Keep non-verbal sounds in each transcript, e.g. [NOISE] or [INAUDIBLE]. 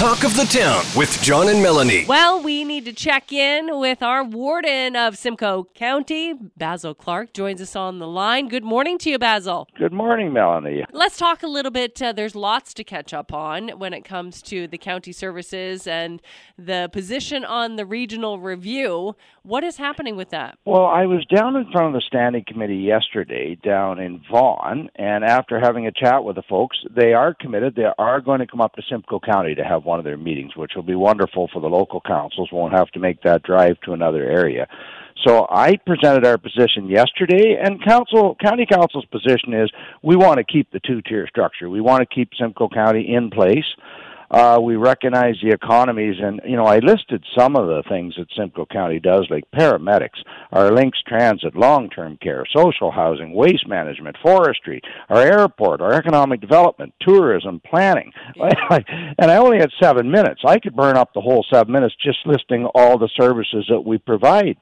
Talk of the Town with John and Melanie. Well, we need to check in with our warden of Simcoe County, Basil Clark, joins us on the line. Good morning to you, Basil. Good morning, Melanie. Let's talk a little bit. Uh, there's lots to catch up on when it comes to the county services and the position on the regional review. What is happening with that? Well, I was down in front of the standing committee yesterday down in Vaughan, and after having a chat with the folks, they are committed. They are going to come up to Simcoe County to have one of their meetings, which will be wonderful for the local councils. Won't have to make that drive to another area. So I presented our position yesterday, and council, county council's position is we want to keep the two-tier structure. We want to keep Simcoe County in place uh, we recognize the economies, and you know, I listed some of the things that Simcoe County does, like paramedics, our LINX transit, long-term care, social housing, waste management, forestry, our airport, our economic development, tourism, planning. [LAUGHS] and I only had seven minutes. I could burn up the whole seven minutes just listing all the services that we provide.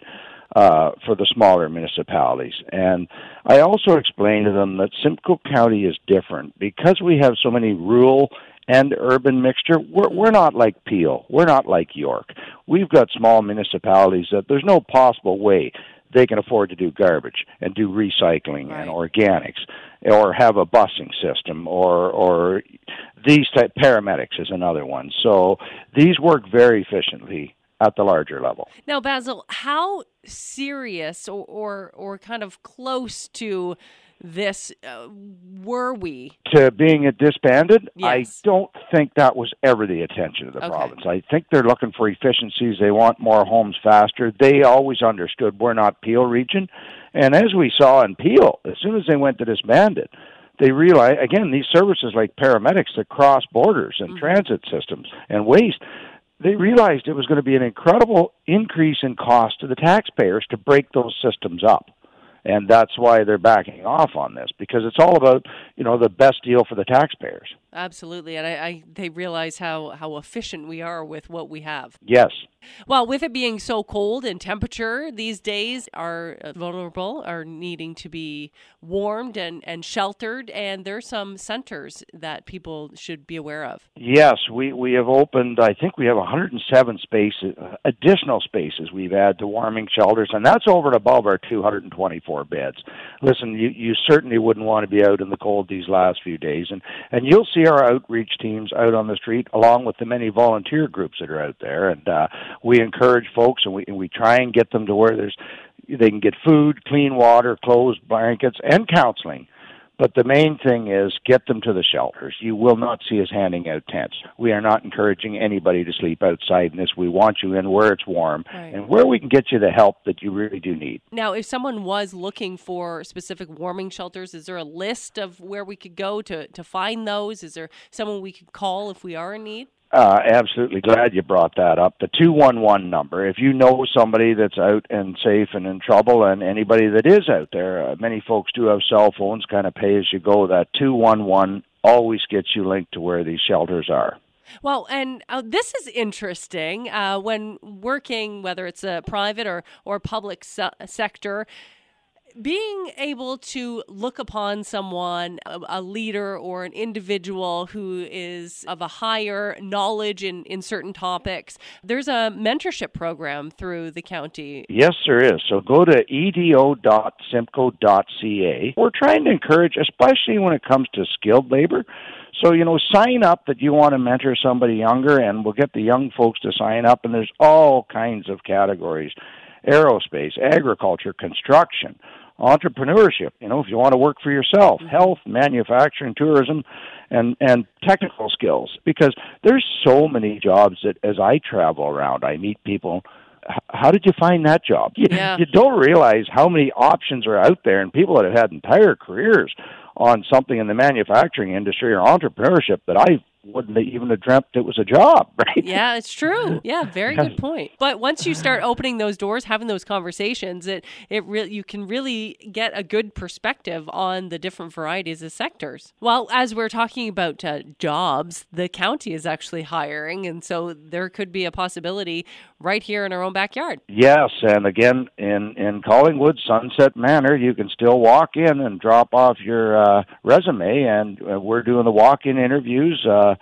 Uh, for the smaller municipalities. And I also explained to them that Simcoe County is different because we have so many rural and urban mixture. We're, we're not like Peel. We're not like York. We've got small municipalities that there's no possible way they can afford to do garbage and do recycling right. and organics or have a busing system or or these type paramedics is another one. So these work very efficiently at the larger level. Now, Basil, how serious or or, or kind of close to this uh, were we to being a disbanded yes. i don't think that was ever the intention of the okay. province i think they're looking for efficiencies they want more homes faster they always understood we're not peel region and as we saw in peel as soon as they went to disbanded they realized again these services like paramedics that cross borders and mm-hmm. transit systems and waste they realized it was going to be an incredible increase in cost to the taxpayers to break those systems up and that's why they're backing off on this because it's all about you know the best deal for the taxpayers. Absolutely, and I, I, they realize how how efficient we are with what we have. Yes. Well, with it being so cold and temperature these days are uh, vulnerable, are needing to be warmed and, and sheltered, and there's some centers that people should be aware of. Yes, we, we have opened, I think we have 107 spaces, uh, additional spaces we've added to warming shelters, and that's over and above our 224 beds. Listen, you, you certainly wouldn't want to be out in the cold these last few days, and, and you'll see our outreach teams out on the street along with the many volunteer groups that are out there, and uh, we encourage folks and we and we try and get them to where there's they can get food, clean water, clothes, blankets, and counseling. But the main thing is get them to the shelters. You will not see us handing out tents. We are not encouraging anybody to sleep outside in this. We want you in where it's warm right. and where we can get you the help that you really do need. Now, if someone was looking for specific warming shelters, is there a list of where we could go to, to find those? Is there someone we could call if we are in need? Uh, absolutely glad you brought that up. The 211 number. If you know somebody that's out and safe and in trouble, and anybody that is out there, uh, many folks do have cell phones, kind of pay as you go. That 211 always gets you linked to where these shelters are. Well, and uh, this is interesting. Uh, when working, whether it's a private or, or public se- sector, being able to look upon someone, a, a, leader or an individual who is of a higher knowledge in, in certain topics, there's a mentorship program through the county. Yes, there is. So go to edo.simcoe.ca. We're trying to encourage, especially when it comes to skilled labor. So, you know, sign up that you want to mentor somebody younger, and we'll get the young folks to sign up, and there's all kinds of categories aerospace, agriculture, construction entrepreneurship. You know, if you want to work for yourself, mm-hmm. health, manufacturing, tourism, and and technical skills. Because there's so many jobs that as I travel around, I meet people. How did you find that job? You, yeah. you don't realize how many options are out there, and people that have had entire careers on something in the manufacturing industry or entrepreneurship that I wouldn't they even have dreamt it was a job, [LAUGHS] right? Yeah, it's true. Yeah, very good point. But once you start opening those doors, having those conversations, it it really you can really get a good perspective on the different varieties of sectors. Well, as we're talking about uh, jobs, the county is actually hiring, and so there could be a possibility right here in our own backyard. Yes, and again in in Collingwood, Sunset Manor, you can still walk in and drop off your uh, resume, and uh, we're doing the walk-in interviews. Uh,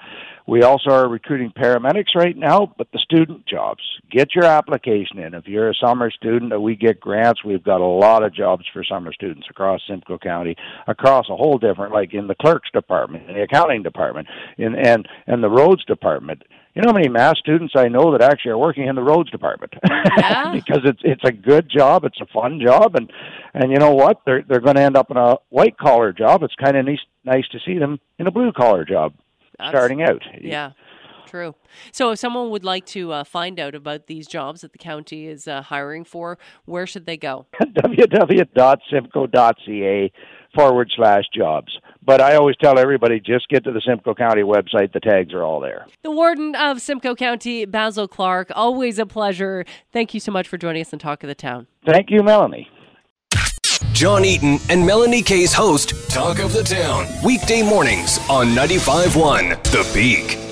We also are recruiting paramedics right now, but the student jobs. Get your application in. If you're a summer student, we get grants. We've got a lot of jobs for summer students across Simcoe County, across a whole different, like in the clerks department, in the accounting department, in and and the roads department. You know how many math students I know that actually are working in the roads department Yeah. [LAUGHS] because it's it's a good job, it's a fun job, and and you know what? They're they're going to end up in a white collar job. It's kind of nice nice to see them in a blue collar job starting out. Yeah, true. So, if someone would like to uh, find out about these jobs that the county is uh, hiring for, where should they go? [LAUGHS] www.simcoe.ca forward slash jobs. But I always tell everybody just get to the Simcoe County website. The tags are all there. The warden of Simcoe County, Basil Clark. Always a pleasure. Thank you so much for joining us and Talk of the Town. Thank you, Melanie. John Eaton and Melanie Kay's host, Talk of the Town, weekday mornings on 95.1 The Peak.